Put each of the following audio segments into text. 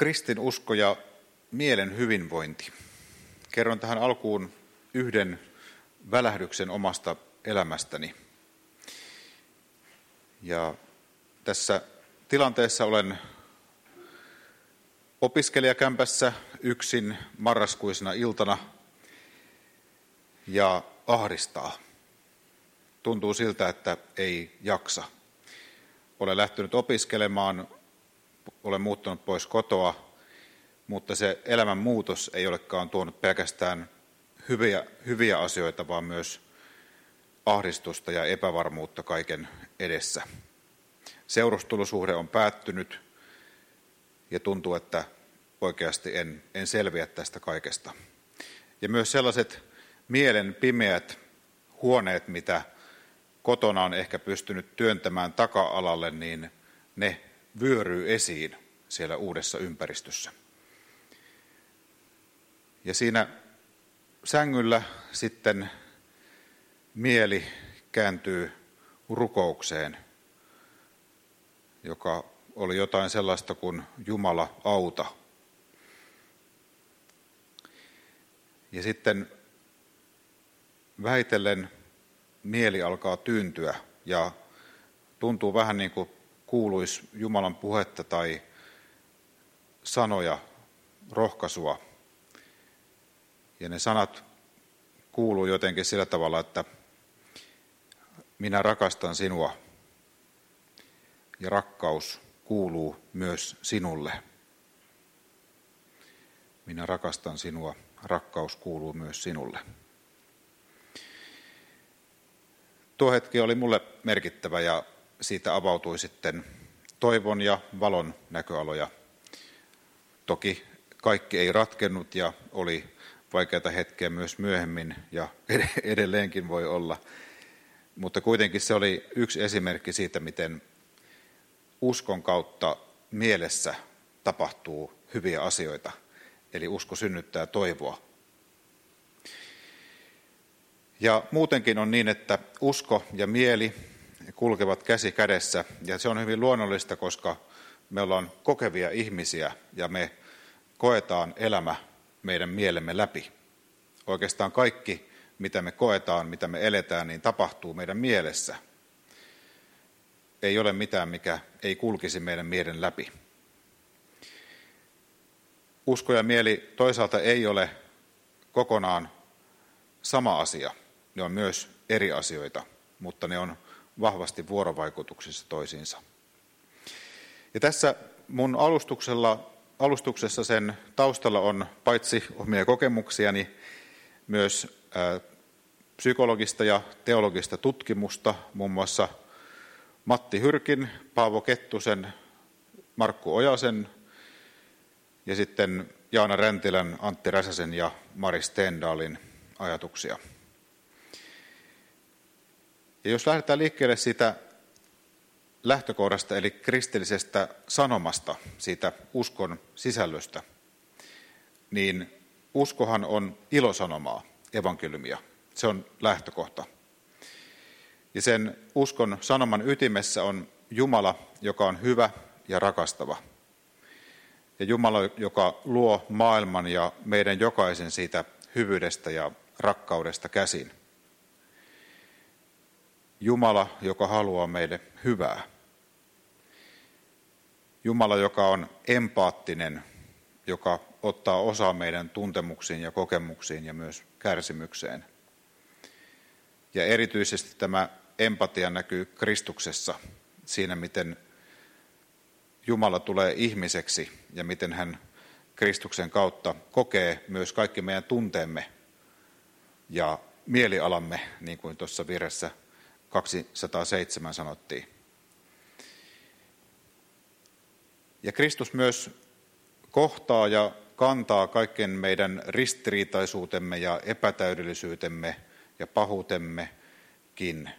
kristinusko ja mielen hyvinvointi. Kerron tähän alkuun yhden välähdyksen omasta elämästäni. Ja tässä tilanteessa olen opiskelijakämpässä yksin marraskuisena iltana ja ahdistaa. Tuntuu siltä, että ei jaksa. Olen lähtenyt opiskelemaan, olen muuttanut pois kotoa, mutta se elämän muutos ei olekaan tuonut pelkästään hyviä, hyviä asioita, vaan myös ahdistusta ja epävarmuutta kaiken edessä. Seurustelusuhde on päättynyt ja tuntuu, että oikeasti en, en selviä tästä kaikesta. Ja myös sellaiset mielen pimeät huoneet, mitä kotona on ehkä pystynyt työntämään taka-alalle, niin ne vyöryy esiin siellä uudessa ympäristössä. Ja siinä sängyllä sitten mieli kääntyy rukoukseen, joka oli jotain sellaista kuin Jumala auta. Ja sitten väitellen mieli alkaa tyyntyä ja tuntuu vähän niin kuin kuuluisi Jumalan puhetta tai sanoja, rohkaisua. Ja ne sanat kuuluu jotenkin sillä tavalla, että minä rakastan sinua ja rakkaus kuuluu myös sinulle. Minä rakastan sinua, rakkaus kuuluu myös sinulle. Tuo hetki oli mulle merkittävä ja siitä avautui sitten toivon ja valon näköaloja. Toki kaikki ei ratkennut ja oli vaikeita hetkiä myös myöhemmin ja edelleenkin voi olla. Mutta kuitenkin se oli yksi esimerkki siitä, miten uskon kautta mielessä tapahtuu hyviä asioita. Eli usko synnyttää toivoa. Ja muutenkin on niin, että usko ja mieli kulkevat käsi kädessä. Ja se on hyvin luonnollista, koska me ollaan kokevia ihmisiä ja me koetaan elämä meidän mielemme läpi. Oikeastaan kaikki, mitä me koetaan, mitä me eletään, niin tapahtuu meidän mielessä. Ei ole mitään, mikä ei kulkisi meidän mielen läpi. Usko ja mieli toisaalta ei ole kokonaan sama asia. Ne on myös eri asioita, mutta ne on vahvasti vuorovaikutuksissa toisiinsa. Ja tässä mun alustuksella, alustuksessa sen taustalla on paitsi omia kokemuksiani, myös psykologista ja teologista tutkimusta, muun muassa Matti Hyrkin, Paavo Kettusen, Markku Ojasen ja sitten Jaana Räntilän, Antti Räsäsen ja Mari Stendalin ajatuksia. Ja jos lähdetään liikkeelle siitä lähtökohdasta, eli kristillisestä sanomasta, siitä uskon sisällöstä, niin uskohan on ilosanomaa, evankeliumia. Se on lähtökohta. Ja sen uskon sanoman ytimessä on Jumala, joka on hyvä ja rakastava. Ja Jumala, joka luo maailman ja meidän jokaisen siitä hyvyydestä ja rakkaudesta käsin. Jumala, joka haluaa meille hyvää. Jumala, joka on empaattinen, joka ottaa osaa meidän tuntemuksiin ja kokemuksiin ja myös kärsimykseen. Ja erityisesti tämä empatia näkyy Kristuksessa, siinä miten Jumala tulee ihmiseksi ja miten hän Kristuksen kautta kokee myös kaikki meidän tunteemme ja mielialamme, niin kuin tuossa virressä 207 sanottiin. Ja Kristus myös kohtaa ja kantaa kaiken meidän ristiriitaisuutemme ja epätäydellisyytemme ja pahuutemmekin.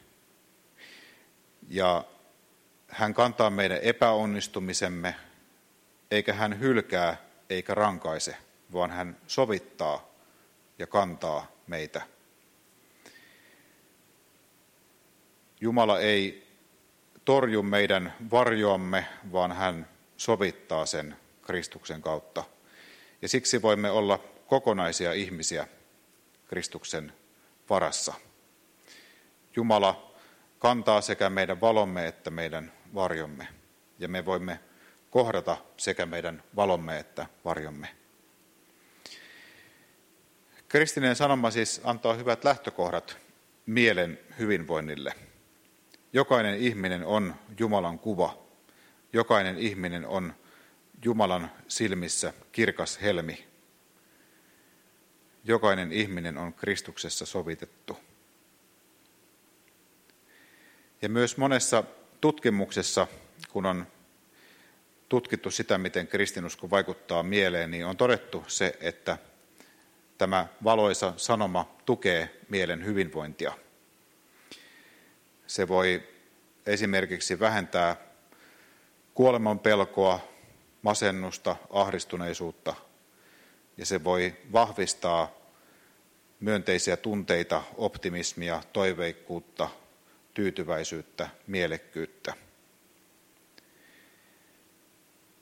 Ja hän kantaa meidän epäonnistumisemme, eikä hän hylkää eikä rankaise, vaan hän sovittaa ja kantaa meitä. Jumala ei torju meidän varjoamme, vaan hän sovittaa sen Kristuksen kautta. Ja siksi voimme olla kokonaisia ihmisiä Kristuksen varassa. Jumala kantaa sekä meidän valomme että meidän varjomme, ja me voimme kohdata sekä meidän valomme että varjomme. Kristinen sanoma siis antaa hyvät lähtökohdat mielen hyvinvoinnille. Jokainen ihminen on Jumalan kuva. Jokainen ihminen on Jumalan silmissä kirkas helmi. Jokainen ihminen on Kristuksessa sovitettu. Ja myös monessa tutkimuksessa, kun on tutkittu sitä, miten kristinusko vaikuttaa mieleen, niin on todettu se, että tämä valoisa sanoma tukee mielen hyvinvointia. Se voi esimerkiksi vähentää kuoleman pelkoa, masennusta, ahdistuneisuutta ja se voi vahvistaa myönteisiä tunteita, optimismia, toiveikkuutta, tyytyväisyyttä, mielekkyyttä.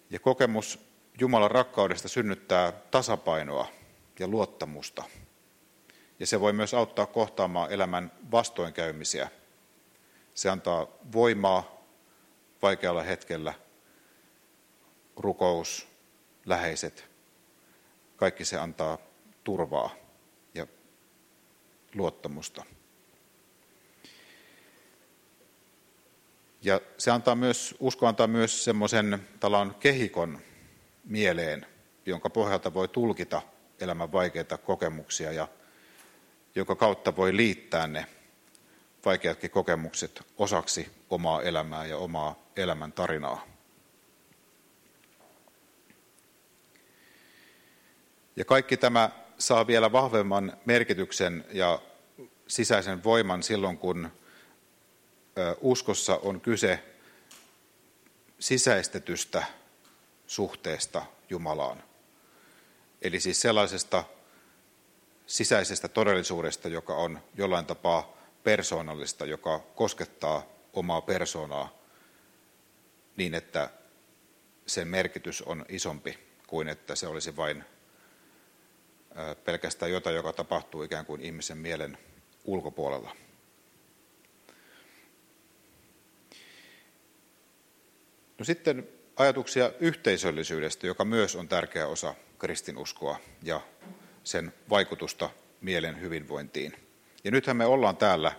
Ja kokemus Jumalan rakkaudesta synnyttää tasapainoa ja luottamusta. Ja se voi myös auttaa kohtaamaan elämän vastoinkäymisiä. Se antaa voimaa vaikealla hetkellä, rukous, läheiset, kaikki se antaa turvaa ja luottamusta. Ja se antaa myös, usko antaa myös semmoisen talon kehikon mieleen, jonka pohjalta voi tulkita elämän vaikeita kokemuksia ja jonka kautta voi liittää ne vaikeatkin kokemukset osaksi omaa elämää ja omaa elämän tarinaa. Ja kaikki tämä saa vielä vahvemman merkityksen ja sisäisen voiman silloin, kun uskossa on kyse sisäistetystä suhteesta Jumalaan. Eli siis sellaisesta sisäisestä todellisuudesta, joka on jollain tapaa persoonallista, joka koskettaa omaa persoonaa niin, että sen merkitys on isompi kuin että se olisi vain pelkästään jotain, joka tapahtuu ikään kuin ihmisen mielen ulkopuolella. No sitten ajatuksia yhteisöllisyydestä, joka myös on tärkeä osa kristinuskoa ja sen vaikutusta mielen hyvinvointiin. Ja nythän me ollaan täällä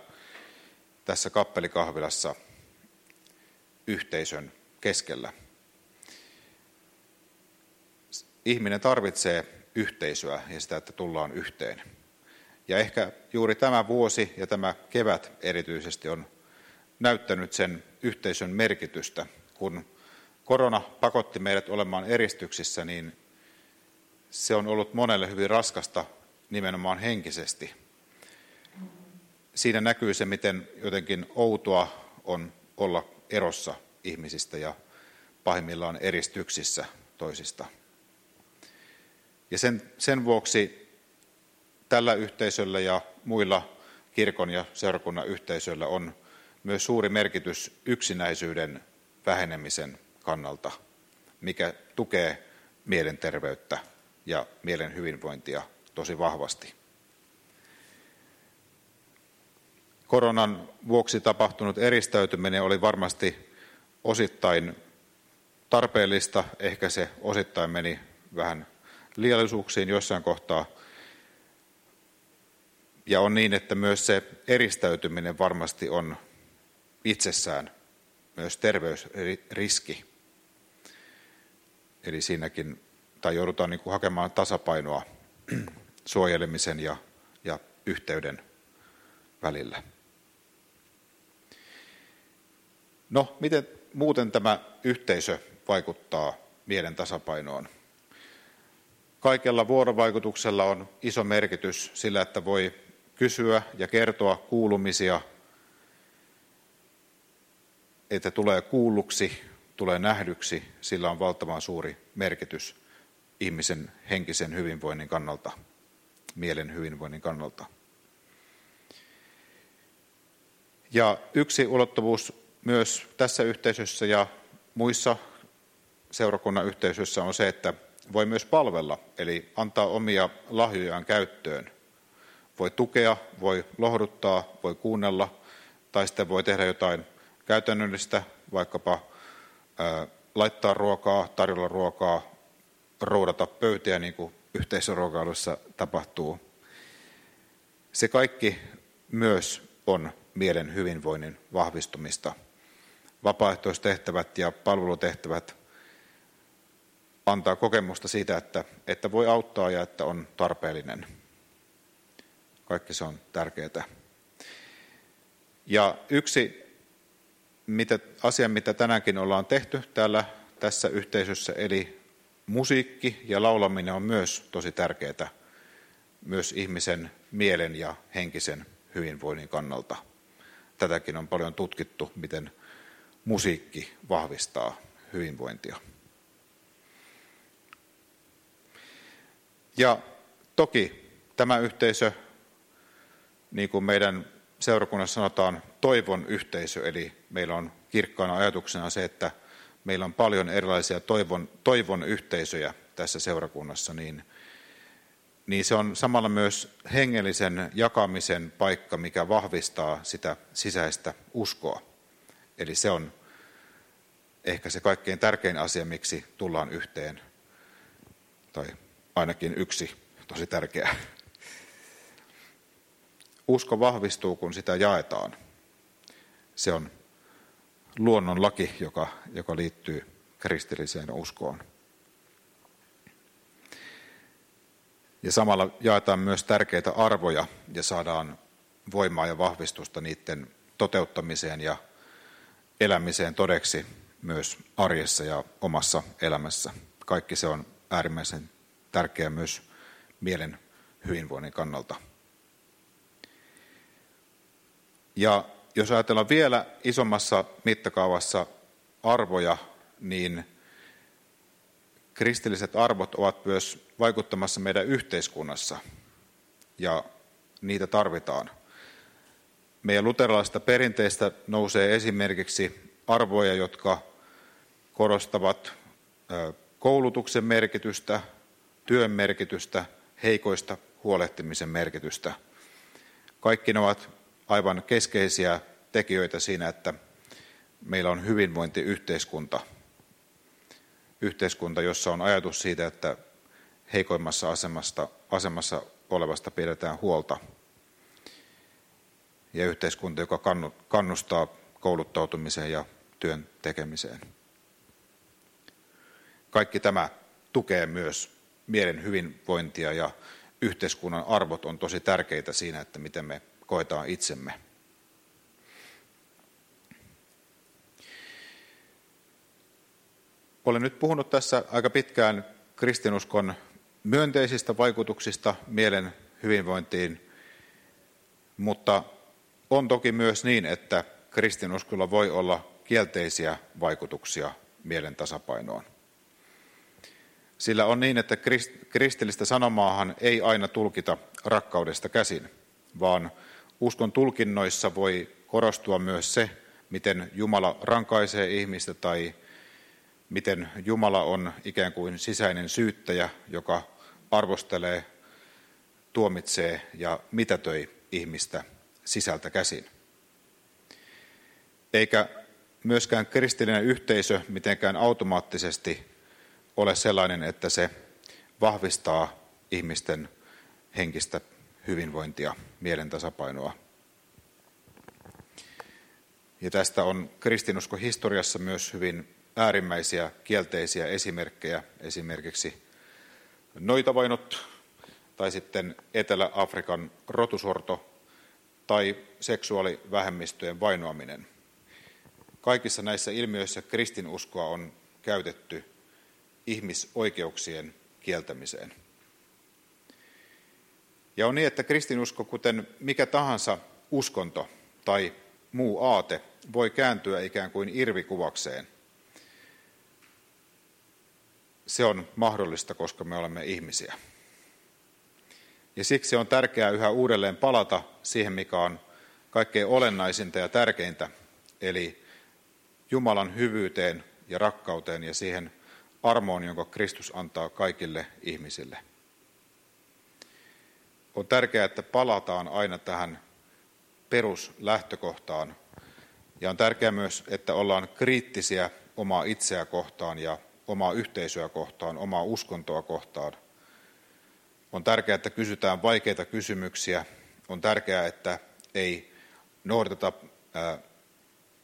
tässä kappelikahvilassa yhteisön keskellä. Ihminen tarvitsee yhteisöä ja sitä, että tullaan yhteen. Ja ehkä juuri tämä vuosi ja tämä kevät erityisesti on näyttänyt sen yhteisön merkitystä. Kun korona pakotti meidät olemaan eristyksissä, niin se on ollut monelle hyvin raskasta nimenomaan henkisesti. Siinä näkyy se, miten jotenkin outoa on olla erossa ihmisistä ja pahimmillaan eristyksissä toisista. Ja sen, sen vuoksi tällä yhteisöllä ja muilla kirkon ja seurakunnan yhteisöillä on myös suuri merkitys yksinäisyyden vähenemisen kannalta, mikä tukee mielenterveyttä ja mielen hyvinvointia tosi vahvasti. Koronan vuoksi tapahtunut eristäytyminen oli varmasti osittain tarpeellista, ehkä se osittain meni vähän liiallisuuksiin jossain kohtaa. Ja on niin, että myös se eristäytyminen varmasti on itsessään myös terveysriski. Eli siinäkin, tai joudutaan niin kuin hakemaan tasapainoa suojelemisen ja, ja yhteyden välillä. No, miten muuten tämä yhteisö vaikuttaa mielen tasapainoon? Kaikella vuorovaikutuksella on iso merkitys sillä, että voi kysyä ja kertoa kuulumisia, että tulee kuulluksi, tulee nähdyksi, sillä on valtavan suuri merkitys ihmisen henkisen hyvinvoinnin kannalta, mielen hyvinvoinnin kannalta. Ja yksi ulottuvuus myös tässä yhteisössä ja muissa seurakunnan yhteisössä on se, että voi myös palvella, eli antaa omia lahjojaan käyttöön. Voi tukea, voi lohduttaa, voi kuunnella, tai sitten voi tehdä jotain käytännöllistä, vaikkapa laittaa ruokaa, tarjolla ruokaa, roudata pöytiä, niin kuin yhteisöruokailussa tapahtuu. Se kaikki myös on mielen hyvinvoinnin vahvistumista. Vapaaehtoistehtävät ja palvelutehtävät antaa kokemusta siitä, että, että voi auttaa ja että on tarpeellinen. Kaikki se on tärkeää. Ja yksi mitä, asia, mitä tänäänkin ollaan tehty täällä tässä yhteisössä, eli musiikki ja laulaminen on myös tosi tärkeää myös ihmisen mielen ja henkisen hyvinvoinnin kannalta. Tätäkin on paljon tutkittu, miten musiikki vahvistaa hyvinvointia. Ja toki tämä yhteisö, niin kuin meidän seurakunnassa sanotaan, toivon yhteisö, eli meillä on kirkkaana ajatuksena se, että meillä on paljon erilaisia toivon, toivon yhteisöjä tässä seurakunnassa, niin, niin se on samalla myös hengellisen jakamisen paikka, mikä vahvistaa sitä sisäistä uskoa. Eli se on ehkä se kaikkein tärkein asia, miksi tullaan yhteen, tai ainakin yksi tosi tärkeä. Usko vahvistuu, kun sitä jaetaan. Se on luonnon laki, joka, joka liittyy kristilliseen uskoon. Ja samalla jaetaan myös tärkeitä arvoja ja saadaan voimaa ja vahvistusta niiden toteuttamiseen ja elämiseen todeksi myös arjessa ja omassa elämässä. Kaikki se on äärimmäisen tärkeää myös mielen hyvinvoinnin kannalta. Ja jos ajatellaan vielä isommassa mittakaavassa arvoja, niin kristilliset arvot ovat myös vaikuttamassa meidän yhteiskunnassa ja niitä tarvitaan. Meidän luterilaisesta perinteistä nousee esimerkiksi arvoja, jotka korostavat koulutuksen merkitystä, työn merkitystä, heikoista huolehtimisen merkitystä. Kaikki ne ovat aivan keskeisiä tekijöitä siinä, että meillä on hyvinvointiyhteiskunta. Yhteiskunta, jossa on ajatus siitä, että heikoimmassa asemasta, asemassa olevasta pidetään huolta. Ja yhteiskunta, joka kannustaa kouluttautumiseen ja työn tekemiseen. Kaikki tämä tukee myös mielen hyvinvointia ja yhteiskunnan arvot on tosi tärkeitä siinä, että miten me koetaan itsemme. Olen nyt puhunut tässä aika pitkään kristinuskon myönteisistä vaikutuksista mielen hyvinvointiin, mutta on toki myös niin, että kristinuskolla voi olla kielteisiä vaikutuksia mielen tasapainoon. Sillä on niin, että kristillistä sanomaahan ei aina tulkita rakkaudesta käsin, vaan uskon tulkinnoissa voi korostua myös se, miten Jumala rankaisee ihmistä tai miten Jumala on ikään kuin sisäinen syyttäjä, joka arvostelee, tuomitsee ja mitätöi ihmistä sisältä käsin. Eikä myöskään kristillinen yhteisö mitenkään automaattisesti ole sellainen, että se vahvistaa ihmisten henkistä hyvinvointia, mielen tasapainoa. Ja tästä on kristinusko historiassa myös hyvin äärimmäisiä kielteisiä esimerkkejä, esimerkiksi noitavainot tai sitten Etelä-Afrikan rotusorto tai seksuaalivähemmistöjen vainoaminen. Kaikissa näissä ilmiöissä kristinuskoa on käytetty ihmisoikeuksien kieltämiseen. Ja on niin, että kristinusko, kuten mikä tahansa uskonto tai muu aate, voi kääntyä ikään kuin irvikuvakseen. Se on mahdollista, koska me olemme ihmisiä. Ja siksi on tärkeää yhä uudelleen palata siihen, mikä on kaikkein olennaisinta ja tärkeintä, eli Jumalan hyvyyteen ja rakkauteen ja siihen armoon, jonka Kristus antaa kaikille ihmisille. On tärkeää, että palataan aina tähän peruslähtökohtaan. Ja on tärkeää myös, että ollaan kriittisiä omaa itseä kohtaan ja omaa yhteisöä kohtaan, omaa uskontoa kohtaan. On tärkeää, että kysytään vaikeita kysymyksiä. On tärkeää, että ei noudateta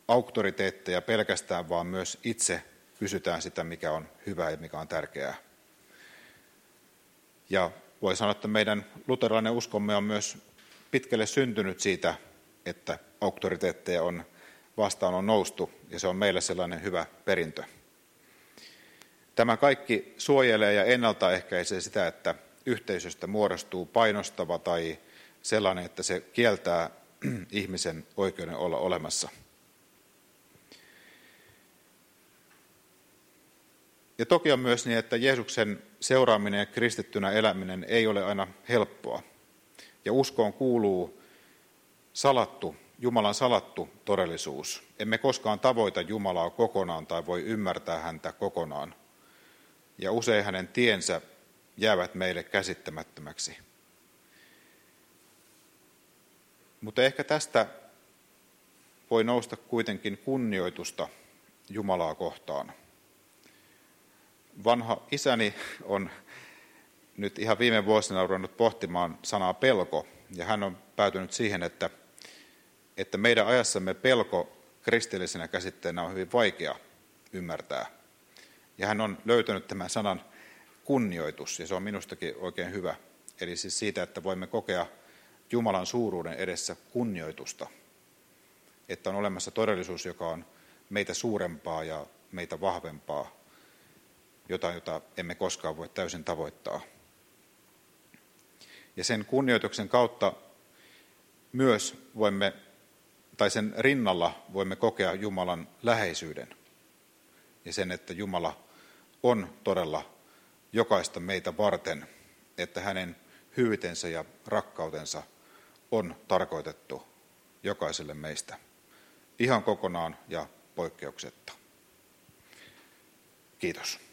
auktoriteetteja pelkästään, vaan myös itse kysytään sitä, mikä on hyvää ja mikä on tärkeää. Ja voi sanoa, että meidän luterilainen uskomme on myös pitkälle syntynyt siitä, että auktoriteetteja on vastaan on noustu, ja se on meille sellainen hyvä perintö. Tämä kaikki suojelee ja ennaltaehkäisee sitä, että yhteisöstä muodostuu painostava tai sellainen, että se kieltää ihmisen oikeuden olla olemassa. Ja toki on myös niin, että Jeesuksen seuraaminen ja kristittynä eläminen ei ole aina helppoa. Ja uskoon kuuluu salattu, Jumalan salattu todellisuus. Emme koskaan tavoita Jumalaa kokonaan tai voi ymmärtää häntä kokonaan. Ja usein hänen tiensä jäävät meille käsittämättömäksi. Mutta ehkä tästä voi nousta kuitenkin kunnioitusta Jumalaa kohtaan. Vanha isäni on nyt ihan viime vuosina ruvennut pohtimaan sanaa pelko, ja hän on päätynyt siihen, että, että meidän ajassamme pelko kristillisenä käsitteenä on hyvin vaikea ymmärtää. Ja hän on löytänyt tämän sanan kunnioitus, ja se on minustakin oikein hyvä. Eli siis siitä, että voimme kokea Jumalan suuruuden edessä kunnioitusta. Että on olemassa todellisuus, joka on meitä suurempaa ja meitä vahvempaa, jotain, jota emme koskaan voi täysin tavoittaa. Ja sen kunnioituksen kautta myös voimme, tai sen rinnalla voimme kokea Jumalan läheisyyden ja sen, että Jumala on todella jokaista meitä varten, että hänen hyvitensä ja rakkautensa on tarkoitettu jokaiselle meistä ihan kokonaan ja poikkeuksetta. Kiitos.